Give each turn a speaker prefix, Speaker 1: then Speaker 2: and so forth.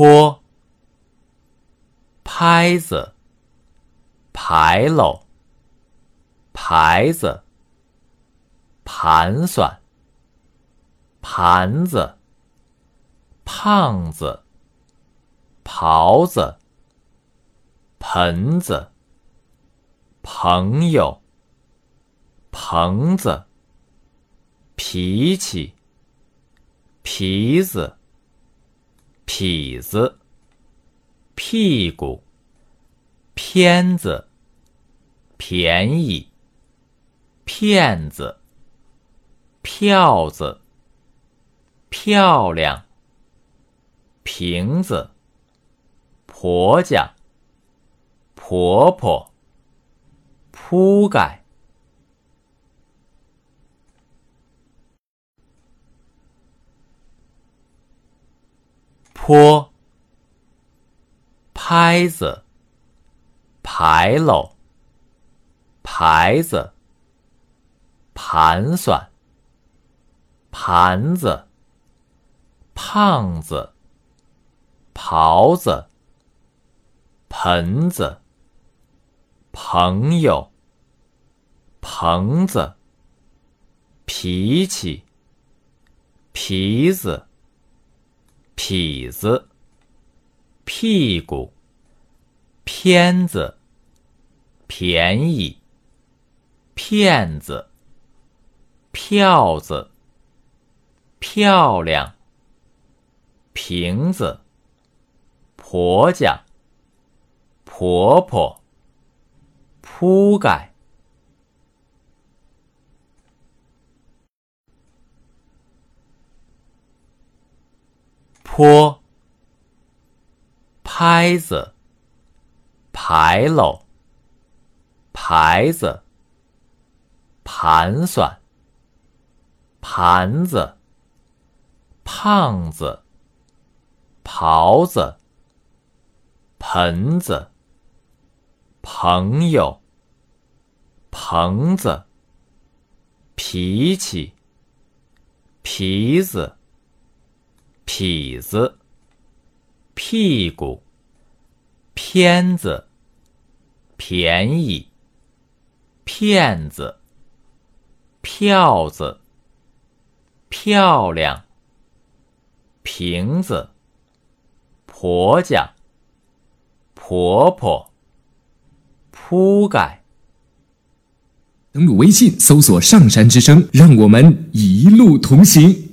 Speaker 1: 坡，拍子，牌楼，牌子，盘算，盘子，胖子，袍子，盆子，朋友，棚子，脾气，皮子。痞子，屁股，片子，便宜，骗子，票子，漂亮，瓶子，婆家，婆婆，铺盖。坡，拍子，牌楼，牌子，盘算，盘子，胖子，袍子，盆子，朋友，棚子，脾气，皮子。起子，屁股，片子，便宜，骗子，票子，漂亮，瓶子，婆家，婆婆，铺盖。坡，拍子，牌楼，牌子，盘算，盘子，胖子，袍子，盆子，朋友，棚子，脾气，皮子。痞子，屁股，片子，便宜，骗子，票子，漂亮，瓶子，婆家，婆婆，铺盖。
Speaker 2: 登录微信，搜索“上山之声”，让我们一路同行。